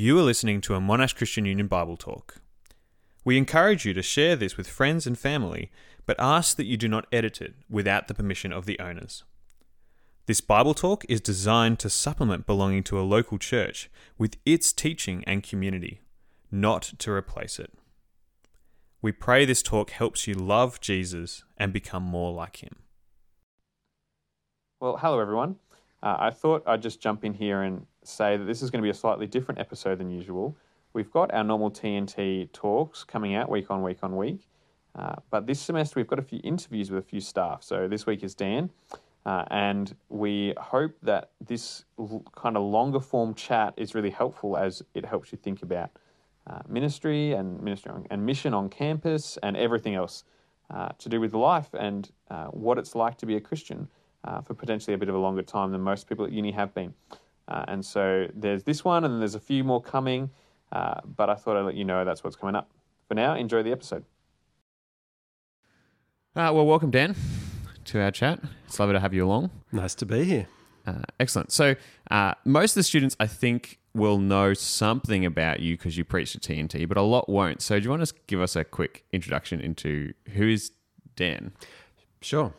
You are listening to a Monash Christian Union Bible Talk. We encourage you to share this with friends and family, but ask that you do not edit it without the permission of the owners. This Bible Talk is designed to supplement belonging to a local church with its teaching and community, not to replace it. We pray this talk helps you love Jesus and become more like him. Well, hello everyone. Uh, I thought I'd just jump in here and say that this is going to be a slightly different episode than usual. We've got our normal TNT talks coming out week on week on week, uh, but this semester we've got a few interviews with a few staff. So this week is Dan, uh, and we hope that this l- kind of longer form chat is really helpful as it helps you think about uh, ministry and ministry on, and mission on campus and everything else uh, to do with life and uh, what it's like to be a Christian uh, for potentially a bit of a longer time than most people at uni have been. Uh, and so there's this one, and there's a few more coming, uh, but I thought I'd let you know that's what's coming up. For now, enjoy the episode. Uh, well, welcome, Dan, to our chat. It's lovely to have you along. Nice to be here. Uh, excellent. So, uh, most of the students, I think, will know something about you because you preach at TNT, but a lot won't. So, do you want to give us a quick introduction into who is Dan? Sure.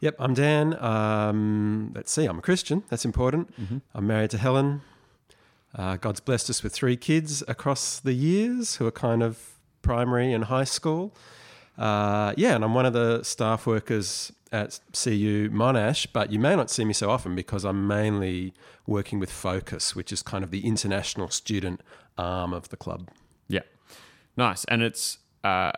Yep, I'm Dan. Um, let's see, I'm a Christian. That's important. I'm married to Helen. Uh, God's blessed us with three kids across the years who are kind of primary and high school. Uh, yeah, and I'm one of the staff workers at CU Monash, but you may not see me so often because I'm mainly working with Focus, which is kind of the international student arm of the club. Yeah, nice. And it's uh,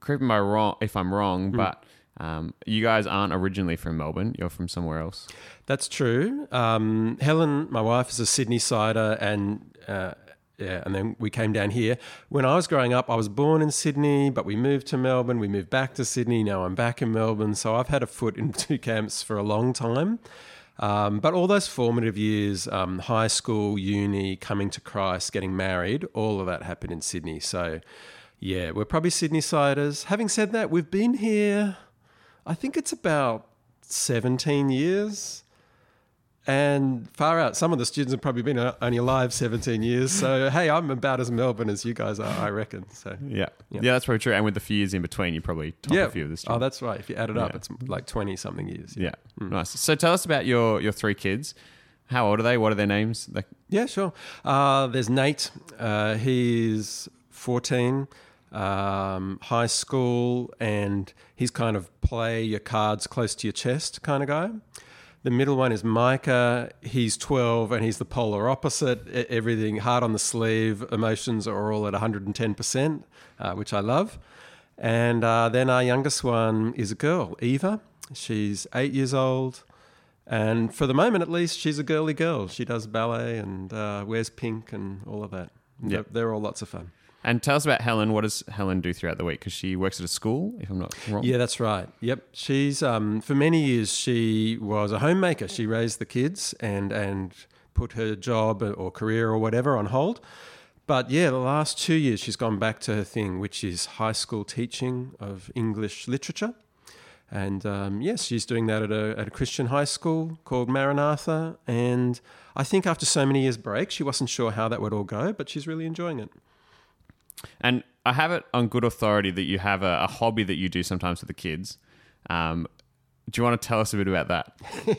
correct me wrong if I'm wrong, but um, you guys aren't originally from Melbourne. You're from somewhere else. That's true. Um, Helen, my wife, is a Sydney sider, and uh, yeah, and then we came down here. When I was growing up, I was born in Sydney, but we moved to Melbourne. We moved back to Sydney. Now I'm back in Melbourne, so I've had a foot in two camps for a long time. Um, but all those formative years, um, high school, uni, coming to Christ, getting married, all of that happened in Sydney. So, yeah, we're probably Sydney siders. Having said that, we've been here, I think it's about 17 years. And far out, some of the students have probably been only alive 17 years. So, hey, I'm about as Melbourne as you guys are, I reckon. So, Yeah. Yeah. yeah, that's probably true. And with the few years in between, you probably top yeah. a few of the students. Oh, that's right. If you add it up, Yeah. it's like 20 something years. yeah, nice. So, tell us about your your three kids. How old are they? What are their names? Yeah, sure. Uh, there's Nate. Uh, he's 14, um, high school, and he's kind of play your cards close to your chest kind of guy. The middle one is Micah. He's 12 and he's the polar opposite. Everything hard on the sleeve. Emotions are all at 110%, uh, which I love. And uh, then our youngest one is a girl, Eva. She's eight years old. And for the moment, at least, she's a girly girl. She does ballet and uh, wears pink and all of that. Yeah. They're, they're all lots of fun. And tell us about Helen. What does Helen do throughout the week? Because she works at a school, if I'm not wrong. Yeah, that's right. Yep, she's um, for many years she was a homemaker. She raised the kids and and put her job or career or whatever on hold. But yeah, the last two years she's gone back to her thing, which is high school teaching of English literature. And um, yes, she's doing that at a, at a Christian high school called Maranatha. And I think after so many years' break, she wasn't sure how that would all go, but she's really enjoying it. And I have it on good authority that you have a, a hobby that you do sometimes with the kids. Um, do you want to tell us a bit about that?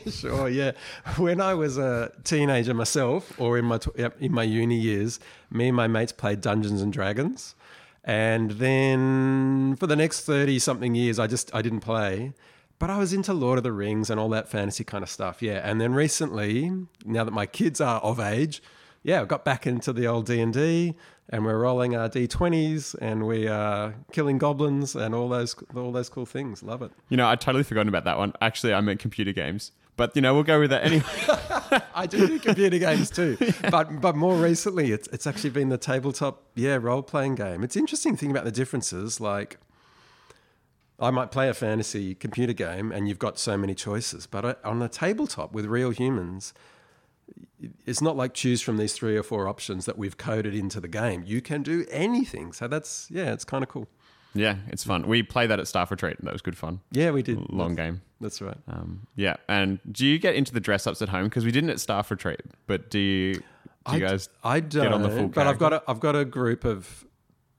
sure, yeah. When I was a teenager myself, or in my in my uni years, me and my mates played Dungeons and Dragons, and then for the next thirty something years, I just I didn't play, but I was into Lord of the Rings and all that fantasy kind of stuff. Yeah, and then recently, now that my kids are of age, yeah, I got back into the old D and D, and we're rolling our D twenties, and we are killing goblins and all those all those cool things. Love it. You know, I totally forgotten about that one. Actually, I meant computer games. But, you know, we'll go with that anyway. I do do computer games too, but but more recently, it's it's actually been the tabletop yeah role playing game. It's interesting thinking about the differences. Like, I might play a fantasy computer game, and you've got so many choices, but I- on a tabletop with real humans. It's not like choose from these three or four options that we've coded into the game. You can do anything. So that's, yeah, it's kind of cool. yeah, it's fun. We played that at staff retreat. and That was good fun. Yeah, we did. Long game. That's right. Um, yeah. And do you get into the dress ups at home? Because we didn't at staff retreat, but do you Do you I, guys? I don't, on the full but I've got a, I've got a group of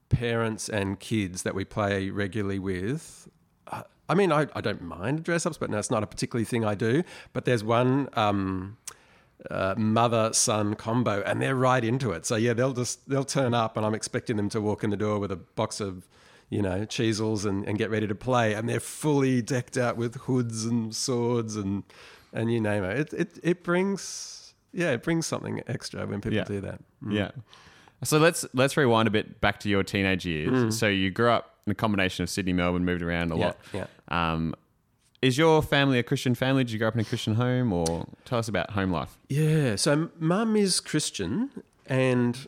parents and kids that we play regularly with. Uh, I mean, I, I don't mind dress ups, but no, it's not a particularly thing I do. But there's one um, uh, mother son combo, and they're right into it. So yeah, they'll just they'll turn up, and I'm expecting them to walk in the door with a box of you know Cheezels and, and get ready to play, and they're fully decked out with hoods and swords and and you name it. It it, it brings yeah, it brings something extra when people Yeah. do that. Yeah. So let's let's rewind a bit back to your teenage years. So you grew up in a combination of Sydney, Melbourne, moved around a Yeah, lot. yeah. Um, is your family a Christian family? Did you grow up in a Christian home, or tell us about home life? Yeah. So mum is Christian, and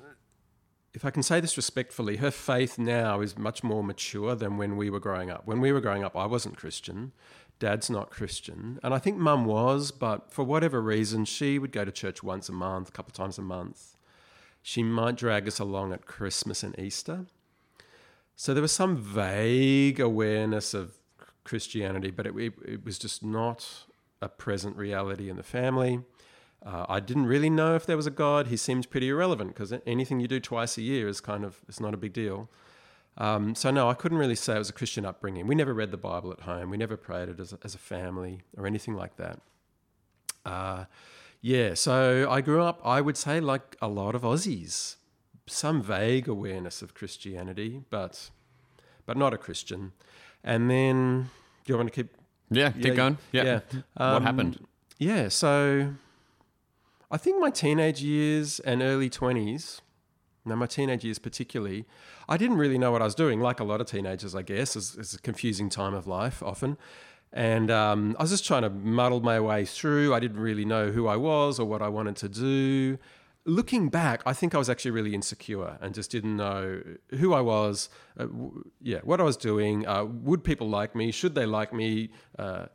if I can say this respectfully, her faith now is much more mature than when we were growing up. When we were growing up, I wasn't Christian. Dad's not Christian. And I think mum was, but for whatever reason, she would go to church once a month, a couple of times a month. She might drag us along at Christmas and Easter. So there was some vague awareness of Christianity, but it, it, it was just not a present reality in the family. Uh, I didn't really know if there was a God. He seemed pretty irrelevant because anything you do twice a year is kind of it's not a big deal. Um, so no, I couldn't really say it was a Christian upbringing. We never read the Bible at home. We never prayed it as a, as a family or anything like that. Uh, yeah, so I grew up. I would say like a lot of Aussies, some vague awareness of Christianity, but but not a Christian. And then, do you want me to keep Yeah, keep yeah, going. Yeah. yeah. what Um, happened? Yeah, so I think my teenage years and early 20s, now my teenage years particularly, I didn't really know what I was doing, like a lot of teenagers, I guess. It's, it's a confusing time of life often. And um, I was just trying to muddle my way through. I didn't really know who I was or what I wanted to do. Looking back, I think I was actually really insecure and just didn't know who I was, uh, w- yeah, what I was doing. Uh, would people like me? Should they like me? Uh,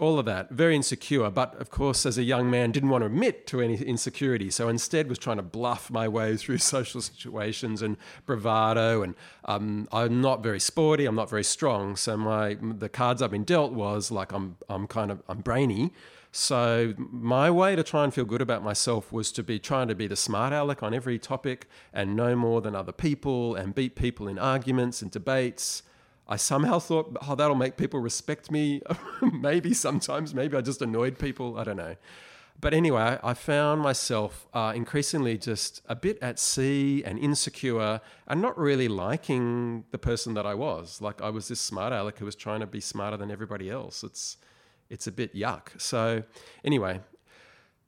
all of that. Very insecure but of course as a young man didn't want to admit to any insecurity so instead was trying to bluff my way through social situations and bravado and um, i'm not very sporty i'm not very strong so my the cards i've been dealt was like i'm i'm kind of i'm brainy. So my way to try and feel good about myself was to be trying to be the smart aleck on every topic and know more than other people and beat people in arguments and debates I somehow thought, oh, that'll make people respect me. maybe sometimes, maybe I just annoyed people. I don't know. But anyway, I found myself uh, increasingly just a bit at sea and insecure and not really liking the person that I was. Like I was this smart aleck who was trying to be smarter than everybody else. It's, it's a bit yuck. So anyway,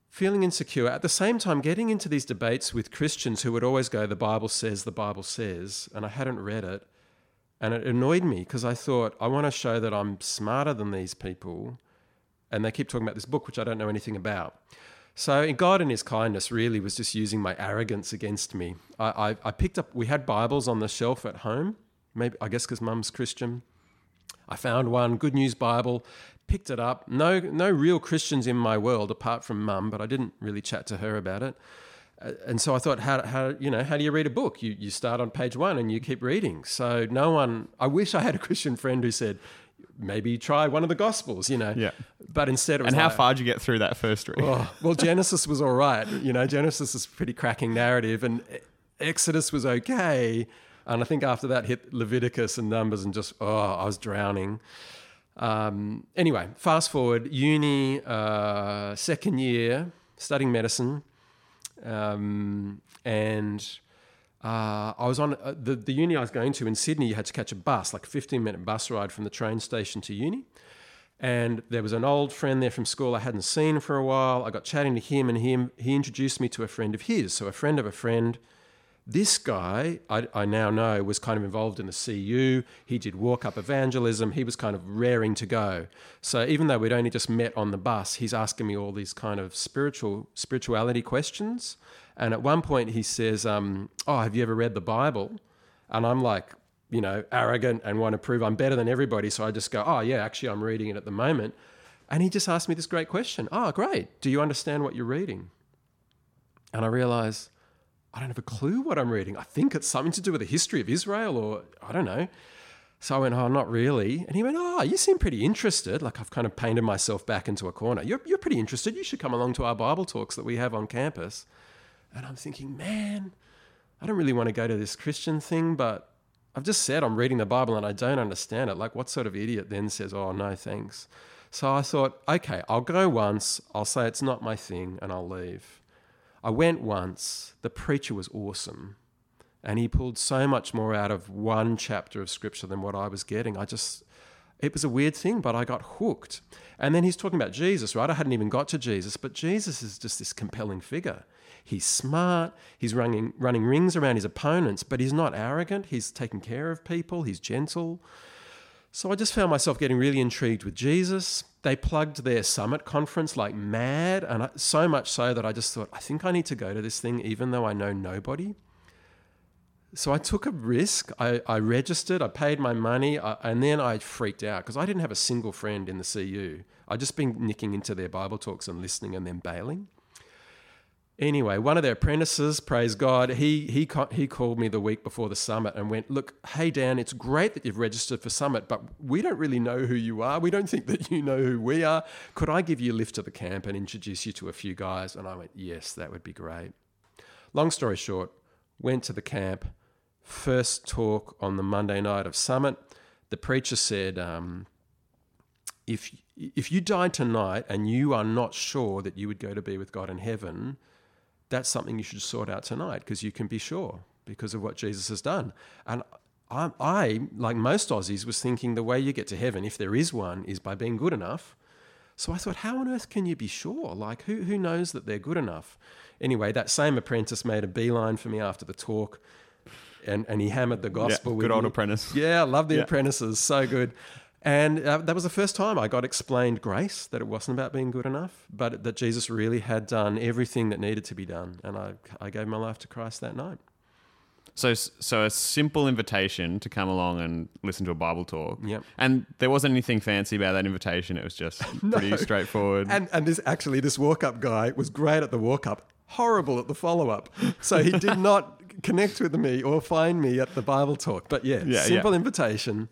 feeling insecure. At the same time, getting into these debates with Christians who would always go, the Bible says, the Bible says, and I hadn't read it. And it annoyed me because I thought, I want to show that I'm smarter than these people. And they keep talking about this book, which I don't know anything about. So God in his kindness really was just using my arrogance against me. I, I, I picked up, we had Bibles on the shelf at home, maybe, I guess because mum's Christian. I found one, Good News Bible, picked it up. No, no real Christians in my world apart from mum, but I didn't really chat to her about it. Uh, and so I thought, how, how, you know, how do you read a book? You, you start on page one and you keep reading. So no one, I wish I had a Christian friend who said, maybe try one of the Gospels, you know. Yeah. But instead it was And how like, far did you get through that first read? Oh, well, Genesis was all right. You know, Genesis is a pretty cracking narrative, and Exodus was okay. And I think after that hit Leviticus and Numbers, and just oh, I was drowning. Um, anyway, fast forward, uni, uh, second year, studying medicine, um, and uh, I was on uh, the the uni I was going to in Sydney. You had to catch a bus, like a fifteen minute bus ride from the train station to uni. And there was an old friend there from school I hadn't seen for a while. I got chatting to him, and him he introduced me to a friend of his. So a friend of a friend. This guy, I, I now know, was kind of involved in the CU. He did walk up evangelism. He was kind of raring to go. So even though we'd only just met on the bus, he's asking me all these kind of spiritual spirituality questions. And at one point, he says, um, "Oh, have you ever read the Bible?" And I'm like, you know, arrogant and want to prove I'm better than everybody. So I just go, "Oh yeah, actually, I'm reading it at the moment." And he just asked me this great question. Oh, great. Do you understand what you're reading? And I realize I don't have a clue what I'm reading. I think it's something to do with the history of Israel or I don't know. So I went, Oh, not really. And he went, Oh, you seem pretty interested. Like I've kind of painted myself back into a corner. You're, you're pretty interested. You should come along to our Bible talks that we have on campus. And I'm thinking, man, I don't really want to go to this Christian thing, but I've just said I'm reading the Bible and I don't understand it. Like, what sort of idiot then says, oh, no, thanks? So I thought, okay, I'll go once, I'll say it's not my thing, and I'll leave. I went once, the preacher was awesome, and he pulled so much more out of one chapter of scripture than what I was getting. I just, it was a weird thing, but I got hooked. And then he's talking about Jesus, right? I hadn't even got to Jesus, but Jesus is just this compelling figure. He's smart, he's running, running rings around his opponents, but he's not arrogant, he's taking care of people, he's gentle. So I just found myself getting really intrigued with Jesus. They plugged their summit conference like mad, and I, so much so that I just thought, I think I need to go to this thing, even though I know nobody. So I took a risk. I, I registered, I paid my money, I, and then I freaked out because I didn't have a single friend in the CU. I'd just been nicking into their Bible talks and listening and then bailing. Anyway, one of their apprentices, praise God, he, he, he called me the week before the summit and went, Look, hey, Dan, it's great that you've registered for summit, but we don't really know who you are. We don't think that you know who we are. Could I give you a lift to the camp and introduce you to a few guys? And I went, Yes, that would be great. Long story short, went to the camp. First talk on the Monday night of summit. The preacher said, um, if, if you died tonight and you are not sure that you would go to be with God in heaven, that's something you should sort out tonight because you can be sure because of what Jesus has done. And I, I, like most Aussies, was thinking the way you get to heaven, if there is one, is by being good enough. So I thought, how on earth can you be sure? Like, who, who knows that they're good enough? Anyway, that same apprentice made a beeline for me after the talk. And, and he hammered the gospel. Yeah, with good old me. apprentice. Yeah, I love the Yeah. apprentices. So good. And uh, that was the first time I got explained grace, that it wasn't about being good enough, but that Jesus really had done everything that needed to be done. And I, I gave my life to Christ that night. So, so a simple invitation to come along and listen to a Bible talk. Yep. And there wasn't anything fancy about that invitation. It was just pretty straightforward. And, and this actually, this walk up guy was great at the walk up, horrible at the follow up. So he did not connect with me or find me at the Bible talk. But yeah, Yeah, simple yeah. invitation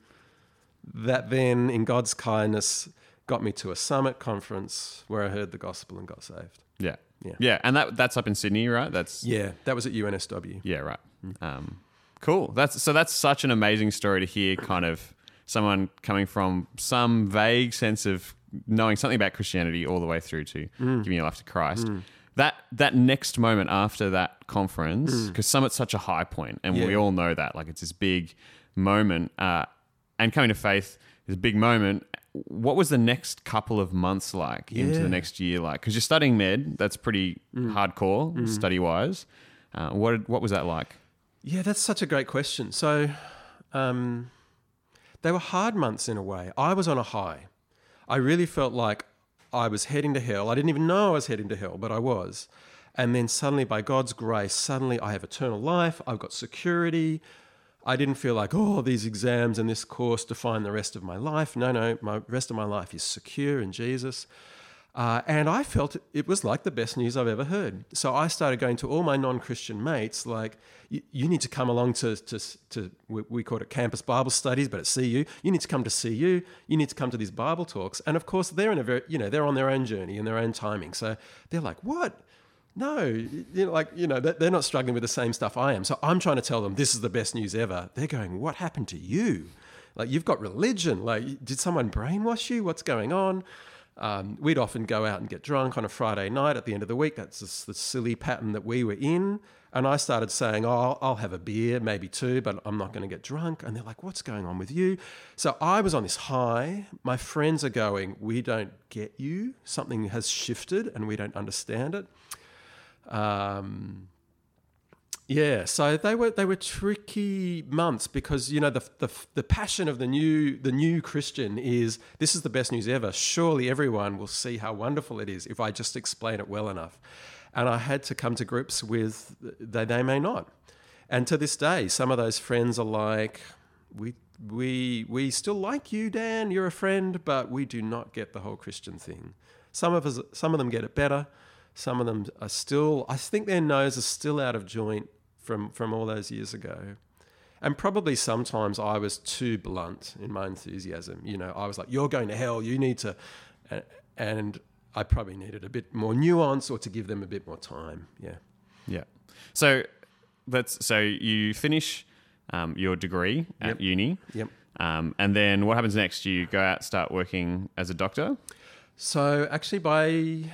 that then, in God's kindness, got me to a summit conference where I heard the gospel and got saved. yeah. Yeah. Yeah. And that that's up in Sydney, right? That's Yeah, that was at UNSW. Yeah, right. Um, cool. That's so. That's such an amazing story to hear. Kind of someone coming from some vague sense of knowing something about Christianity all the way through to giving your life to Christ. That that next moment after that conference, because Summit's such a high point, and we all know that. Like it's this big moment, uh, and coming to faith is a big moment. What was the next couple of months like into the next year like? Because you're studying med, that's pretty hardcore study wise. Uh, what what was that like? Yeah, that's such a great question. So, um, they were hard months in a way. I was on a high. I really felt like I was heading to hell. I didn't even know I was heading to hell, but I was. And then suddenly, by God's grace, suddenly I have eternal life. I've got security. I didn't feel like, oh, these exams and this course define the rest of my life. No, no, my rest of my life is secure in Jesus. Uh, and I felt it was like the best news I've ever heard. So I started going to all my non-Christian mates, like, you, need to come along to, to, to we, we it campus Bible studies, but at CU, you need to come to CU, you need to come to these Bible talks. And of course, they're in a very, you know, they're on their own journey and their own timing. So they're like, what? No, you know, like, you know, they're not struggling with the same stuff I am. So I'm trying to tell them this is the best news ever. They're going, what happened to you? Like, you've got religion. Like, did someone brainwash you? What's going on? Um, we'd often go out and get drunk on a Friday night at the end of the week. That's just the silly pattern that we were in. And I started saying, Oh, I'll have a beer, maybe two, but I'm not going to get drunk. And they're like, What's going on with you? So I was on this high. My friends are going, We don't get you. Something has shifted and we don't understand it. Um, yeah, so they were they were tricky months because you know the, the the passion of the new the new Christian is this is the best news ever. Surely everyone will see how wonderful it is if I just explain it well enough. And I had to come to grips with they they may not. And to this day, some of those friends are like, we we we still like you, Dan. You're a friend, but we do not get the whole Christian thing. Some of us, some of them get it better. Some of them are still. I think their nose is still out of joint from from all those years ago. And probably sometimes I was too blunt in my enthusiasm. You know, I was like, "You're going to hell. You need to," and, I probably needed a bit more nuance or to give them a bit more time. Yeah. Yeah. So that's so you finish um, your degree at Yep. uni. Yep. Um, and then what happens next? You go out, start working as a doctor. So actually, by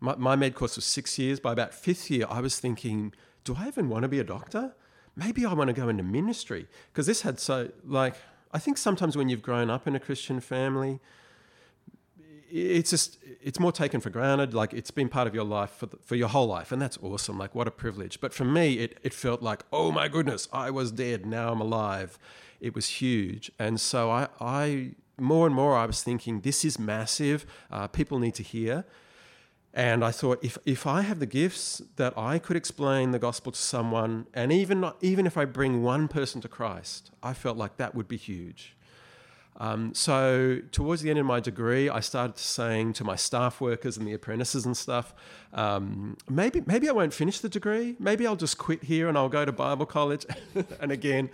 my, my med course was six years. By about fifth year, I was thinking, do I even want to be a doctor? Maybe I want to go into ministry because this had so like I think sometimes when you've grown up in a Christian family, it's just it's more taken for granted. Like it's been part of your life for the, for your whole life, and that's awesome. Like what a privilege. But for me, it it felt like oh my goodness, I was dead, now I'm alive. It was huge, and so I I more and more I was thinking this is massive. Uh, people need to hear. And I thought, if, if I have the gifts that I could explain the gospel to someone, and even not, even if I bring one person to Christ, I felt like that would be huge. Um, so towards the end of my degree, I started saying to my staff workers and the apprentices and stuff, um, maybe maybe I won't finish the degree. Maybe I'll just quit here and I'll go to Bible college. and again,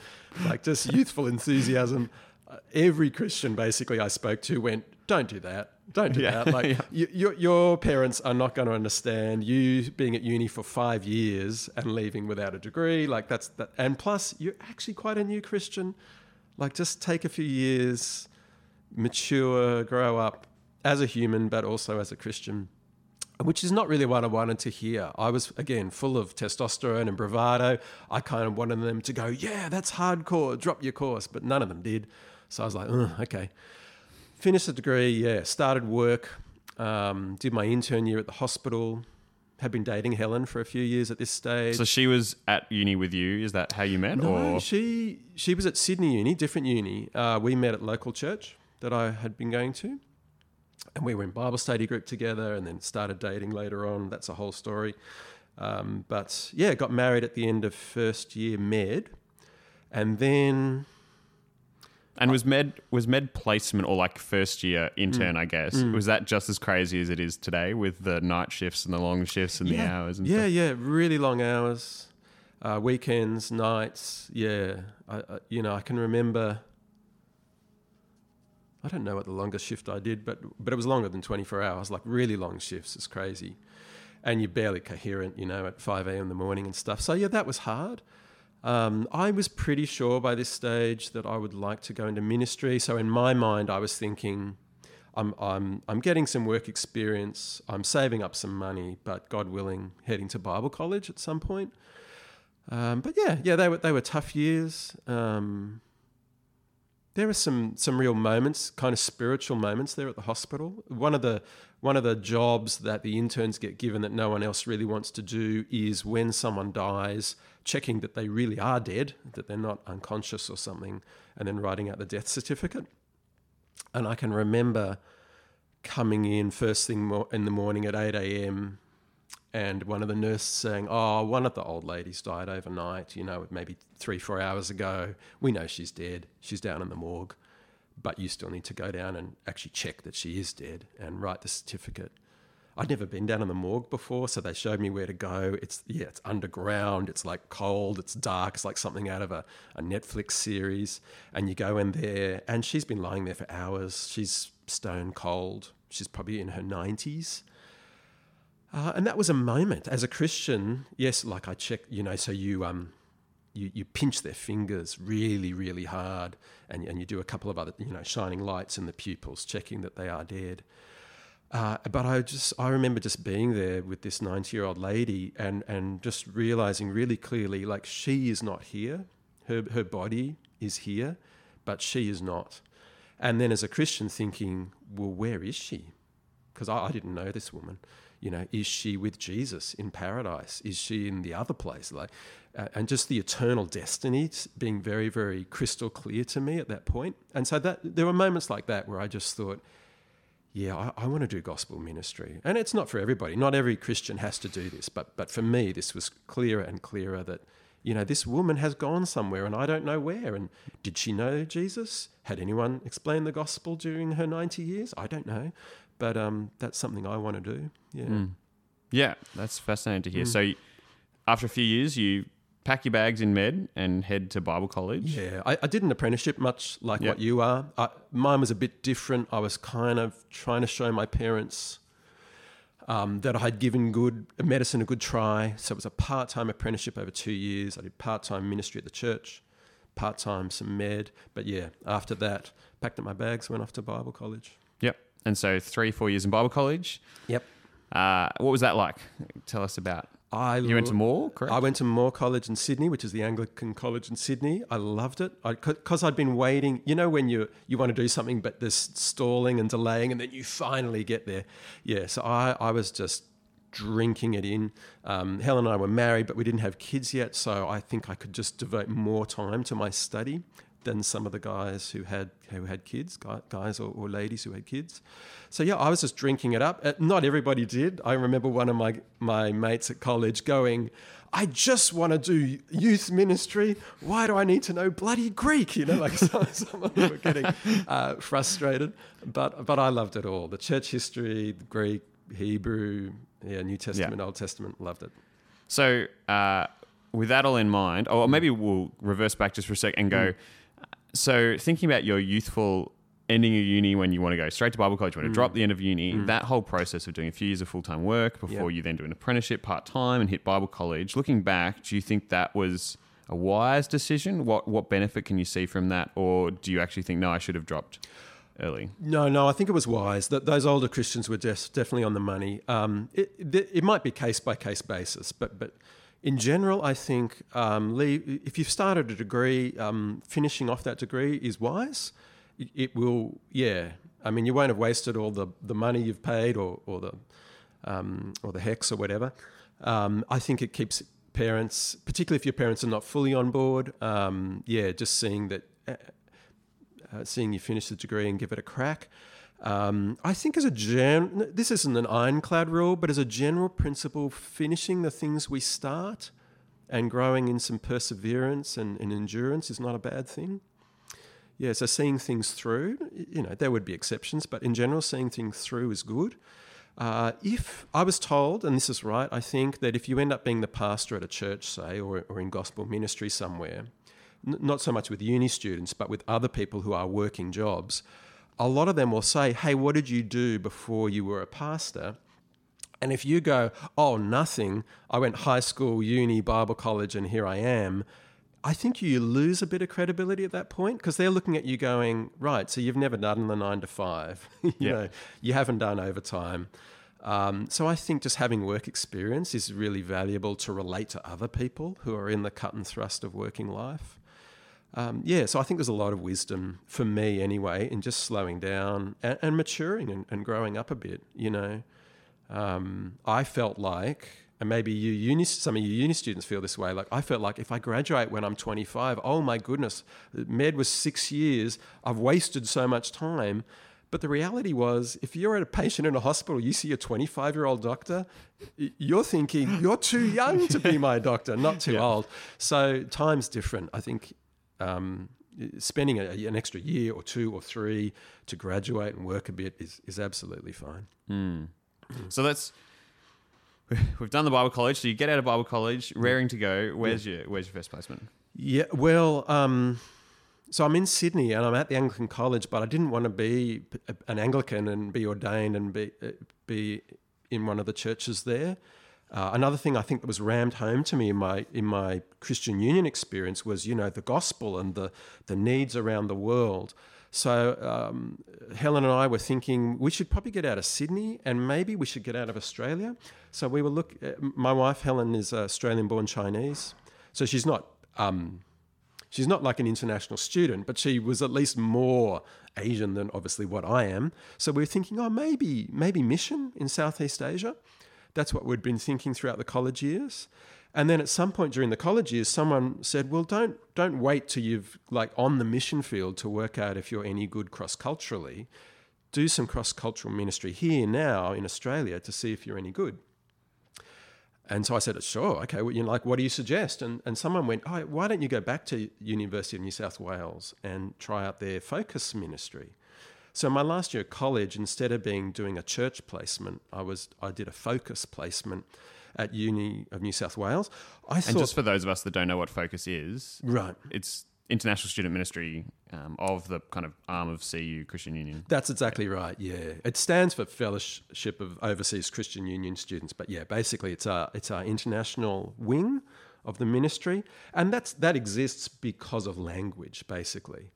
like just youthful enthusiasm. Uh, every Christian basically I spoke to went, "Don't do that. Don't do Yeah. that. Like Yeah. you, your your parents are not going to understand you being at uni for five years and leaving without a degree. Like that's that. And plus, you're actually quite a new Christian. Like just take a few years, mature, grow up as a human, but also as a Christian. Which is not really what I wanted to hear. I was again full of testosterone and bravado. I kind of wanted them to go, "Yeah, that's hardcore. Drop your course," but none of them did. So I was like, "Ugh, "Okay." Finished the degree. Yeah, started work. Um, did my intern year at the hospital. Had been dating Helen for a few years at this stage. So she was at uni with you. Is that how you met? No, or she she was at Sydney Uni, different uni. Uh, we met at local church that I had been going to, and we were in Bible study group together, and then started dating later on. That's a whole story. Um, but yeah, got married at the end of first year med, and then and was med was med placement or like first year intern? Mm. I guess was that just as crazy as it is today with the night shifts and the long shifts and the hours and yeah, stuff? yeah, really long hours, uh, weekends, nights. Yeah, I, I, you know, I can remember. I don't know what the longest shift I did, but but it was longer than twenty four hours. Like really long shifts is crazy, and you're barely coherent, you know, at five a.m. in the morning and stuff. So yeah, that was hard. Um, I was pretty sure by this stage that I would like to go into ministry. So in my mind, I was thinking, I'm, I'm, I'm getting some work experience. I'm saving up some money, but God willing, heading to Bible college at some point. Um, but yeah, yeah, they were they were tough years. Um, there were some some real moments, kind of spiritual moments there at the hospital. One of the one of the jobs that the interns get given that no one else really wants to do is when someone dies, checking that they really are dead, that they're not unconscious or something, and then writing out the death certificate. And I can remember coming in first thing in the morning at 8 a.m. and one of the nurses saying, Oh, one of the old ladies died overnight, you know, maybe three, four hours ago. We know she's dead. She's down in the morgue. But you still need to go down and actually check that she is dead and write the certificate. I'd never been down in the morgue before, so they showed me where to go. It's yeah, it's underground. It's like cold. It's dark. It's like something out of a, a Netflix series. And you go in there, and she's been lying there for hours. She's stone cold. She's probably in her nineties. Uh, and that was a moment as a Christian. Yes, like I check, you know, so you um, you, you pinch their fingers really, really hard, and, and you do a couple of other, you know, shining lights in the pupils, checking that they are dead. Uh, but I just I remember just being there with this ninety year old lady and and just realizing really clearly like she is not here, her her body is here, but she is not. And then as a Christian thinking, well, where is she? Because I, I didn't know this woman. You know, is she with Jesus in paradise? Is she in the other place? Like, uh, and just the eternal destiny being very, very crystal clear to me at that point. And so that there were moments like that where I just thought, yeah, I, I want to do gospel ministry. And it's not for everybody. Not every Christian has to do this. But, but for me, this was clearer and clearer that, you know, this woman has gone somewhere and I don't know where. And did she know Jesus? Had anyone explained the gospel during her 90 years? I don't know. But um, that's something I want to do. Yeah. Mm. Yeah, that's fascinating to hear. Mm. So, after a few years, you pack your bags in med and head to Bible college. Yeah, I, I did an apprenticeship much like Yeah. what you are. I, mine was a bit different. I was kind of trying to show my parents um, that I had given good medicine a good try. So it was a part time apprenticeship over two years. I did part time ministry at the church, part time some med. But yeah, after that, packed up my bags, went off to Bible college. Yep. And so three, four years in Bible college. Yep. Uh, what was that like? Tell us about. I You went to Moore, correct? I went to Moore College in Sydney, which is the Anglican college in Sydney. I loved it because I'd been waiting. You know, when you you want to do something, but there's stalling and delaying, and then you finally get there. Yeah, so I, I was just drinking it in. Um, Helen and I were married, but we didn't have kids yet, so I think I could just devote more time to my study than some of the guys who had who had kids, guys or, or ladies who had kids. So yeah, I was just drinking it up. Uh, not everybody did. I remember one of my my mates at college going, "I just want to do youth ministry. Why do I need to know bloody Greek?" You know, like someone were getting uh, frustrated. But but I loved it all. The church history, the Greek, Hebrew, yeah, New Testament, yeah. Old Testament, loved it. So. Uh, with that all in mind, or maybe we'll reverse back just for a sec and go. Mm so thinking about your youthful ending your uni when you want to go straight to Bible college, you want to mm. drop the end of uni, mm. that whole process of doing a few years of full time work before yep. you then do an apprenticeship part time and hit Bible college. Looking back, do you think that was a wise decision? What what benefit can you see from that, or do you actually think no, I should have dropped? Early. No, no, I think it was wise. That those older Christians were def- definitely on the money. Um, it, it, it might be case by case basis, but but in general, I think um, leave, if you've started a degree, um, finishing off that degree is wise. It, will, yeah. I mean, you won't have wasted all the, the money you've paid or, or the um, or the HECS or whatever. Um, I think it keeps parents, particularly if your parents are not fully on board. Um, yeah, just seeing that, uh, uh, seeing you finish the degree and give it a crack. Um, I think as a gen, this isn't an ironclad rule, but as a general principle, finishing the things we start and growing in some perseverance and, and endurance is not a bad thing. Yeah, so seeing things through, you know, there would be exceptions, but in general, seeing things through is good. Uh, if I was told, and this is right, I think that if you end up being the pastor at a church, say, or, or in gospel ministry somewhere, n- not so much with uni students, but with other people who are working jobs, a lot of them will say, Hey, what did you do before you were a pastor? And if you go, Oh, nothing, I went high school, uni, Bible college, and here I am, I think you lose a bit of credibility at that point because they're looking at you going, Right, so you've never done the nine to five, you yeah. know, you haven't done overtime. Um, so I think just having work experience is really valuable to relate to other people who are in the cut and thrust of working life um, yeah, so I think there's a lot of wisdom for me anyway in just slowing down and, and maturing and, and, growing up a bit. You know, um, I felt like, and maybe you uni, some of you uni students feel this way. Like I felt like if I graduate when I'm 25, oh my goodness, med was six years. I've wasted so much time. But the reality was, if you're at a patient in a hospital, you see a 25 year old doctor, you're thinking, you're too young to be my doctor, not too yeah. old. So time's different. I think um, spending a, an extra year or two or three to graduate and work a bit is, is absolutely fine. Mm. So that's we've done the Bible college. So you get out of Bible college, raring to go. Where's yeah. your Where's your first placement? Yeah, well, um, so I'm in Sydney and I'm at the Anglican College, but I didn't want to be an Anglican and be ordained and be uh, be in one of the churches there. Uh, another thing I think that was rammed home to me in my in my Christian Union experience was you know the gospel and the the needs around the world. So um, Helen and I were thinking we should probably get out of Sydney and maybe we should get out of Australia. So we were look. Uh, my wife Helen is Australian-born Chinese, so she's not. Um, she's not like an international student, but she was at least more Asian than obviously what I am. So we were thinking, oh, maybe maybe mission in Southeast Asia. That's what we'd been thinking throughout the college years. And then at some point during the college years, someone said, "Well, don't don't wait till you've like on the mission field to work out if you're any good cross culturally. Do some cross cultural ministry here now in Australia to see if you're any good." And so I said, "Sure, okay. Well, you know, like, what do you suggest?" And and someone went, "Oh, why don't you go back to University of New South Wales and try out their focus ministry?" So my last year at college, instead of being doing a church placement, I was I did a focus placement at Uni of New South Wales. I and just for those of us that don't know what focus is, right? It's international student ministry um, of the kind of arm of CU Christian Union. That's exactly right. Yeah, it stands for Fellowship of Overseas Christian Union Students. But yeah, basically, it's our it's our international wing of the ministry, and that's that exists because of language. Basically,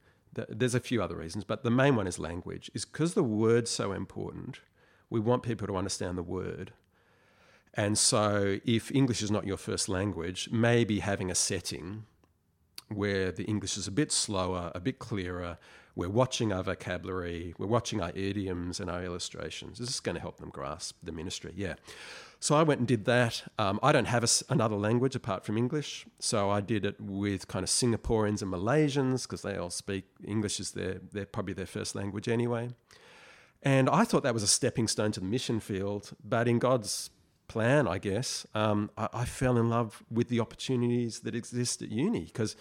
there's a few other reasons, but the main one is language. Is because the word's so important. We want people to understand the word. And so, if English is not your first language, maybe having a setting where the English is a bit slower, a bit clearer. We're watching our vocabulary, we're watching our idioms and our illustrations. This is going to help them grasp the ministry. Yeah. So I went and did that. Um, I don't have a, another language apart from English, so I did it with kind of Singaporeans and Malaysians because they all speak English is their, their probably their first language anyway. And I thought that was a stepping stone to the mission field, but in God's plan, I guess, um, I, I, fell in love with the opportunities that exist at uni because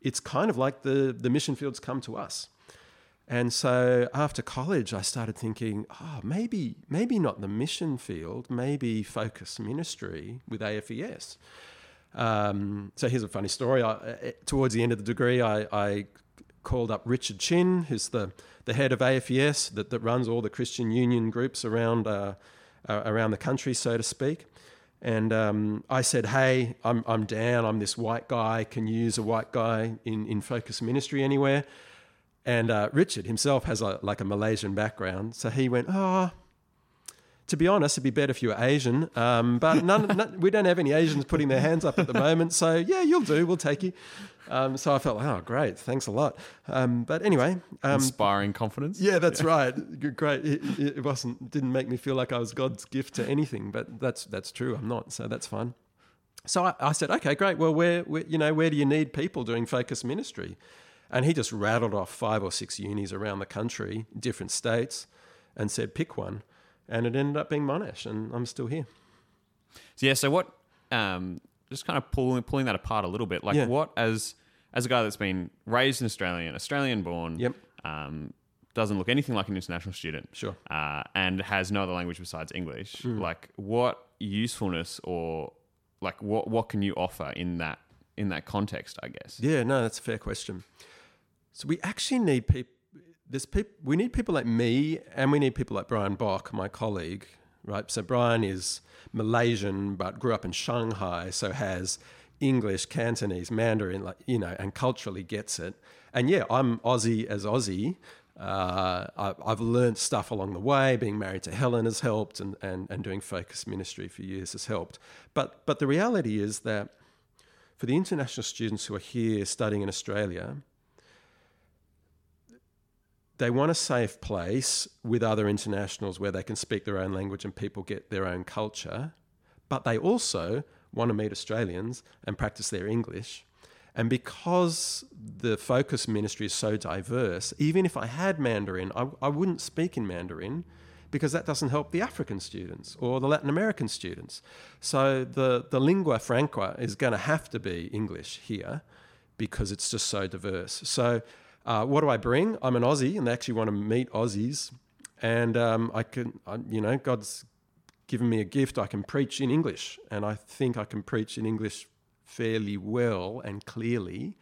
it's kind of like the, the mission fields come to us. And so after college, I started thinking, oh, maybe, maybe not the mission field, maybe focus ministry with AFES. Um, so here's a funny story. I, eh, towards the end of the degree, I, I, called up Richard Chin, who's the, the head of AFES that, that runs all the Christian Union groups around uh, uh, around the country, so to speak. And um, I said, Hey, I'm, I'm Dan. I'm this white guy. Can you use a white guy in, in focus ministry anywhere? And uh, Richard himself has a, like a Malaysian background. So he went, Oh, to be honest, it'd be better if you were Asian. Um, but none, none, we don't have any Asians putting their hands up at the moment. So yeah, you'll do. We'll take you. Um, so I felt, oh, great, thanks a lot. Um, but anyway, um, inspiring confidence. Yeah, that's right. Great. It, it, wasn't didn't make me feel like I was God's gift to anything, but that's that's true. I'm not, so that's fine. So I, I said, okay, great. Well, where, where you know where do you need people doing focus ministry? And he just rattled off five or six unis around the country, different states, and said, pick one. And it ended up being Monash, and I'm still here. So, yeah. So what? Um, just kind of pulling pulling that apart a little bit. Like, yeah. what as as a guy that's been raised in Australian, Australian born, yep. Um, doesn't look anything like an international student, sure, uh, and has no other language besides English. Mm. Like, what usefulness or like what what can you offer in that in that context? I guess. Yeah, no, that's a fair question. So we actually need people. We need people like me, and we need people like Brian Bock, my colleague. Right. So Brian is Malaysian, but grew up in Shanghai, so has English, Cantonese, Mandarin, like you know, and culturally gets it. And yeah, I'm Aussie as Aussie. Uh, I, have learned stuff along the way. Being married to Helen has helped, and, and, and doing focus ministry for years has helped. But but the reality is that for the international students who are here studying in Australia, they want a safe place with other internationals where they can speak their own language and people get their own culture. But they also want to meet Australians and practice their English. And because the focus ministry is so diverse, even if I had Mandarin, I, I wouldn't speak in Mandarin because that doesn't help the African students or the Latin American students. So the, the lingua franca is going to have to be English here because it's just so diverse. So, uh, what do I bring? I'm an Aussie and they actually want to meet Aussies. And um, I can, I, you know, God's given me a gift, I can preach in English. And I think I can preach in English fairly well and clearly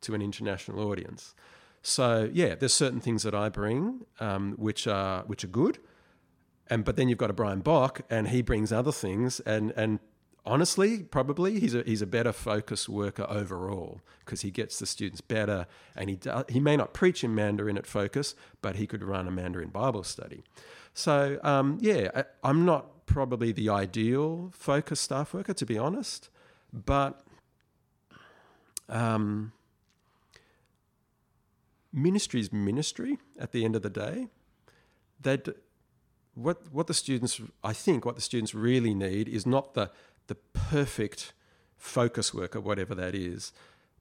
to an international audience. So yeah, there's certain things that I bring um, which are which are good, and but then you've got a Brian Bock, and he brings other things, and and honestly, probably he's a he's a better focus worker overall because he gets the students better, and he do, he may not preach in Mandarin at Focus, but he could run a Mandarin Bible study. So um, yeah, I, I'm not probably the ideal focus staff worker, to be honest. But um, ministry is ministry at the end of the day. That what what the students, I think, what the students really need is not the perfect focus worker, whatever that is.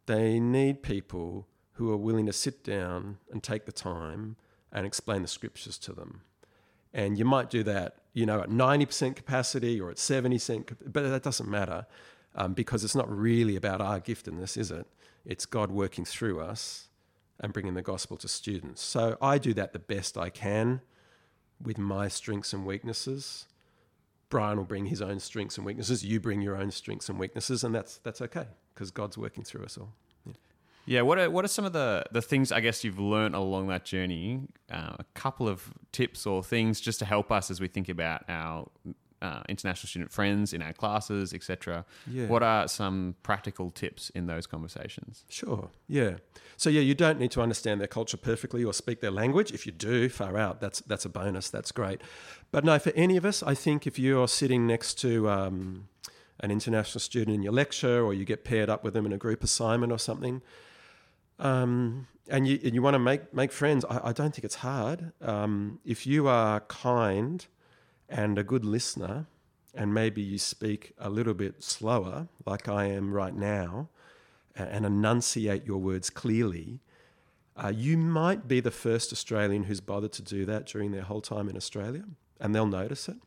They need people who are willing to sit down and take the time and explain the scriptures to them. And you might do that you know, at 90% capacity or at 70%, but that doesn't matter um, because it's not really about our giftedness, is it? It's God working through us and bringing the gospel to students. So I do that the best I can with my strengths and weaknesses. Brian will bring his own strengths and weaknesses. You bring your own strengths and weaknesses, and that's that's okay because God's working through us all. Yeah. Yeah, what are what are some of the the things I guess you've learned along that journey? Uh, a couple of tips or things just to help us as we think about our uh, international student friends in our classes, etc. Yeah. What are some practical tips in those conversations? Sure. Yeah. So yeah, you don't need to understand their culture perfectly or speak their language. If you do, far out. That's that's a bonus. That's great. But no, for any of us, I think if you're sitting next to um, an international student in your lecture, or you get paired up with them in a group assignment or something, um, and you and you want to make make friends, I, I don't think it's hard. Um, if you are kind and a good listener, and maybe you speak a little bit slower, like I am right now, and enunciate your words clearly, uh, you might be the first Australian who's bothered to do that during their whole time in Australia, and they'll notice it.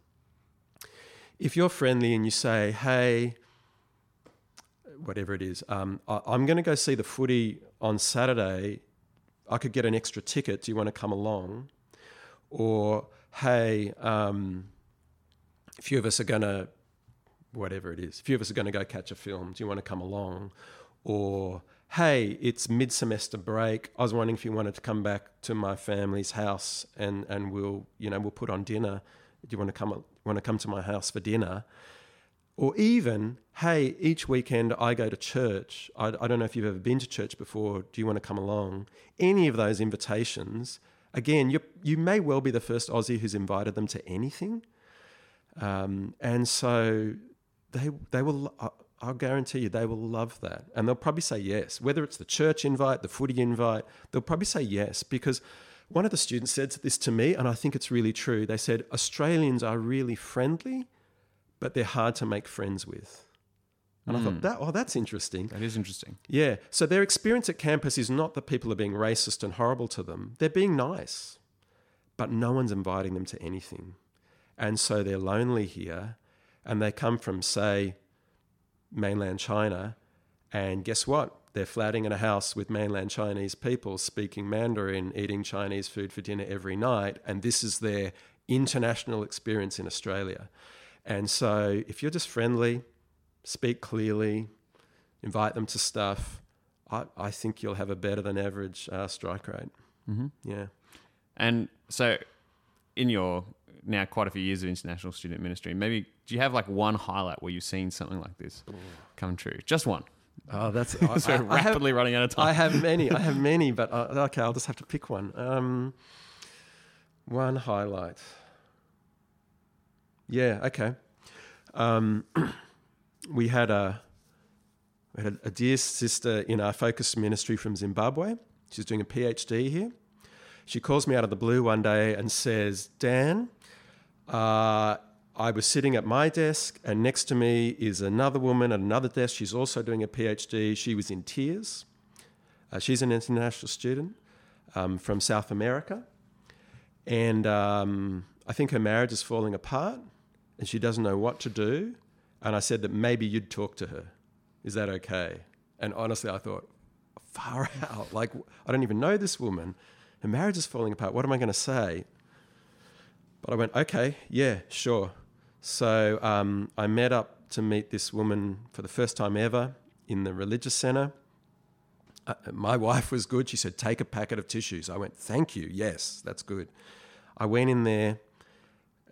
If you're friendly and you say, hey, whatever it is, um, I- I'm going to go see the footy on Saturday. I could get an extra ticket. Do you want to come along? Or, hey, um, a few of us are going to, whatever it is, a few of us are going to go catch a film. Do you want to come along? Or, hey, it's mid semester break. I was wondering if you wanted to come back to my family's house and, and we'll, you know, we'll put on dinner. Do you want to come, want to come to my house for dinner? Or even, hey, each weekend I go to church. I, I don't know if you've ever been to church before. Do you want to come along? Any of those invitations, again, you, you may well be the first Aussie who's invited them to anything. Um, and so they, they will, I- I'll guarantee you, they will love that. And they'll probably say yes. Whether it's the church invite, the footy invite, they'll probably say yes because one of the students said this to me, and I think it's really true. They said, Australians are really friendly, but they're hard to make friends with. And I thought, hmm. that, oh, that's interesting. That is interesting. Yeah. So their experience at campus is not that people are being racist and horrible to them. They're being nice, but no one's inviting them to anything. And so they're lonely here and they come from, say, mainland China. And guess what? They're flatting in a house with mainland Chinese people speaking Mandarin, eating Chinese food for dinner every night. And this is their international experience in Australia. And so if you're just friendly, speak clearly, invite them to stuff, I, I think you'll have a better than average uh, strike rate. Mm-hmm. Yeah. And so, in your now quite a few years of international student ministry, maybe do you have like one highlight where you've seen something like this come true? Just one. Oh, that's So I, I have, rapidly running out of time. I have many. I have many, but uh, okay, I'll just have to pick one. Um, one highlight. Yeah. Okay. Um, we had a we had a, a dear sister in our FOCUS ministry from Zimbabwe. She's doing a PhD here. She calls me out of the blue one day and says, "Dan, uh, I was sitting at my desk, and next to me is another woman at another desk. She's also doing a PhD. She was in tears. Uh, she's an international student um, from South America, and um, I think her marriage is falling apart, and she doesn't know what to do. And I said that maybe you'd talk to her. Is that okay? And honestly, I thought, far out. Like I don't even know this woman. Her marriage is falling apart. What am I going to say? But I went, okay, yeah, sure. So um, I met up to meet this woman for the first time ever in the religious center. Uh, my wife was good. She said, take a packet of tissues. I went, thank you. Yes, that's good. I went in there.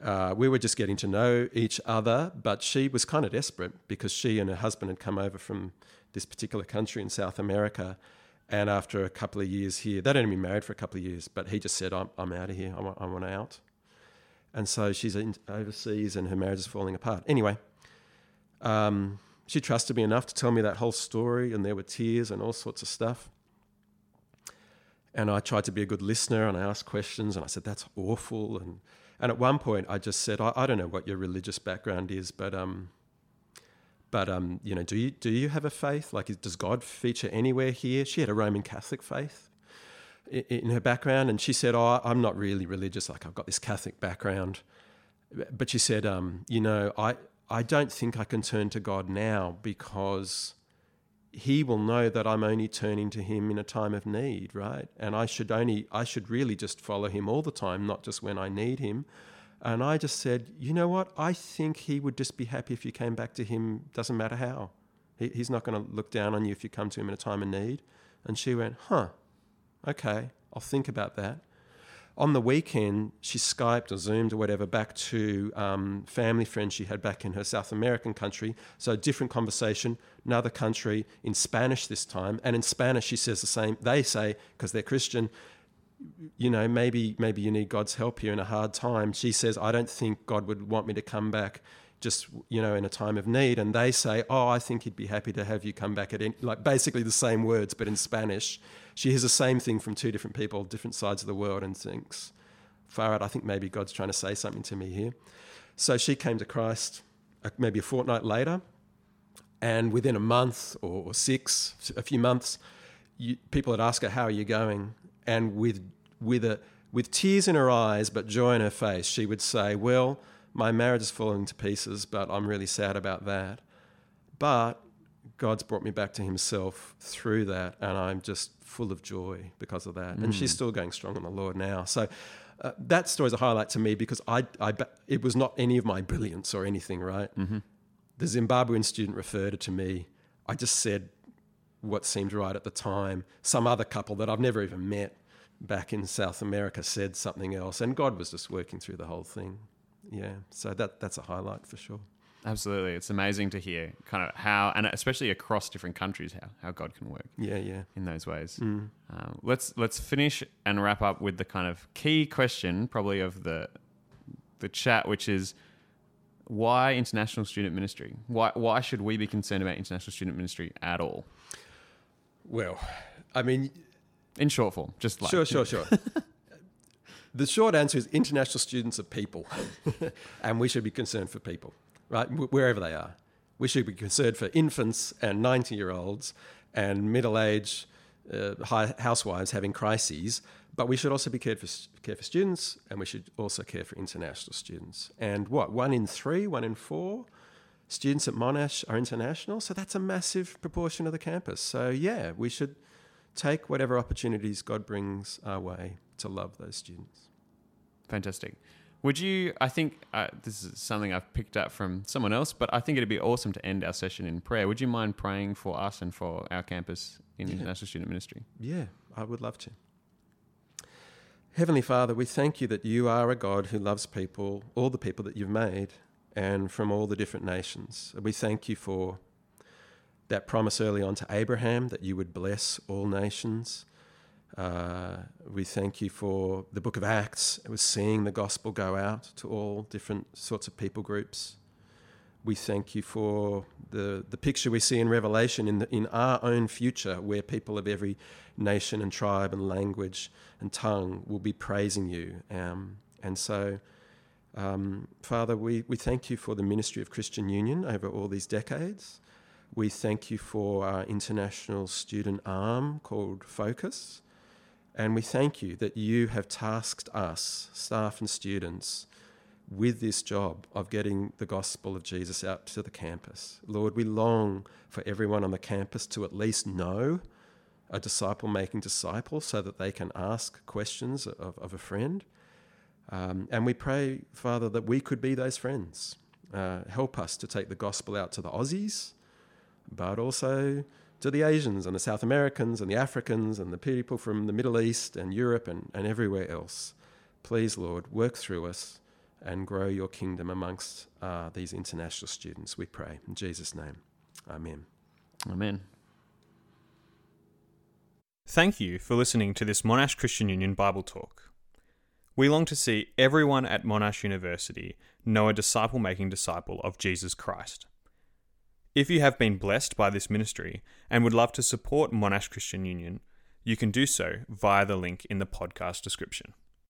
Uh, we were just getting to know each other, but she was kind of desperate because she and her husband had come over from this particular country in South America. And after a couple of years here, they'd only been married for a couple of years, but he just said, I'm, I'm out of here. I want, I want out. And so she's overseas and her marriage is falling apart. Anyway, um, she trusted me enough to tell me that whole story, and there were tears and all sorts of stuff. And I tried to be a good listener and I asked questions and I said, That's awful. And, and at one point, I just said, I, I don't know what your religious background is, but. Um, but um, you know, do you do you have a faith? Like, does God feature anywhere here? She had a Roman Catholic faith in her background, and she said, "Oh, I'm not really religious. Like, I've got this Catholic background." But she said, um, "You know, I I don't think I can turn to God now because He will know that I'm only turning to Him in a time of need, right? And I should only I should really just follow Him all the time, not just when I need Him." And I just said, you know what? I think he would just be happy if you came back to him, doesn't matter how. He, he's not going to look down on you if you come to him in a time of need. And she went, Huh, okay, I'll think about that. On the weekend, she Skyped or Zoomed or whatever back to um, family friends she had back in her South American country. So, different conversation, another country in Spanish this time. And in Spanish, she says the same. They say, because they're Christian, you know, maybe maybe you need God's help here in a hard time. She says, I don't think God would want me to come back just you know in a time of need and they say oh i think he'd be happy to have you come back at any like basically the same words but in spanish she hears the same thing from two different people different sides of the world and thinks far out i think maybe god's trying to say something to me here so she came to christ uh, maybe a fortnight later and within a month or six a few months you, people would ask her how are you going and with with a with tears in her eyes but joy in her face she would say well my marriage is falling to pieces, but I'm really sad about that. But God's brought me back to Himself through that, and I'm just full of joy because of that. Mm. And she's mm. still going strong in the Lord now. So uh, that story is a highlight to me because I, I, it was not any of my brilliance or anything, right? Mm-hmm. The Zimbabwean student referred it to me. I just said what seemed right at the time. Some other couple that I've never even met back in South America said something else, and God was just working through the whole thing yeah, so that that's a highlight for sure. Absolutely, it's amazing to hear kind of how, and especially across different countries, how, how God can work. Yeah, yeah, in those ways. Mm. Um, let's let's finish and wrap up with the kind of key question, probably of the the chat, which is why international student ministry? Why why should we be concerned about international student ministry at all? Well, I mean, in short form, just like sure, sure, sure. The short answer is international students are people, and we should be concerned for people, right? Wherever they are. We should be concerned for infants and 90 year olds and middle aged uh, housewives having crises, but we should also be cared for, care for students and we should also care for international students. And what, one in three, one in four students at Monash are international? So that's a massive proportion of the campus. So, yeah, we should take whatever opportunities God brings our way to love those students. Fantastic. Would you? I think uh, this is something I've picked up from someone else, but I think it'd be awesome to end our session in prayer. Would you mind praying for us and for our campus in yeah. International Student Ministry? Yeah, I would love to. Heavenly Father, we thank you that you are a God who loves people, all the people that you've made, and from all the different nations. We thank you for that promise early on to Abraham that you would bless all nations. Uh, we thank you for the book of Acts. It was seeing the gospel go out to all different sorts of people groups. We thank you for the, the picture we see in Revelation in, the, in our own future, where people of every nation and tribe and language and tongue will be praising you. Um, and so, um, Father, we, we thank you for the ministry of Christian Union over all these decades. We thank you for our international student arm called FOCUS. And we thank you that you have tasked us, staff and students, with this job of getting the gospel of Jesus out to the campus. Lord, we long for everyone on the campus to at least know a disciple making disciple so that they can ask questions of, of a friend. Um, and we pray, Father, that we could be those friends. Uh, help us to take the gospel out to the Aussies, but also to the Asians and the South Americans and the Africans and the people from the Middle East and Europe and, and everywhere else. Please, Lord, work through us and grow your kingdom amongst uh, these international students, we pray. In Jesus' name, amen. Amen. Thank you for listening to this Monash Christian Union Bible Talk. We long to see everyone at Monash University know a disciple making disciple of Jesus Christ. If you have been blessed by this ministry and would love to support Monash Christian Union, you can do so via the link in the podcast description.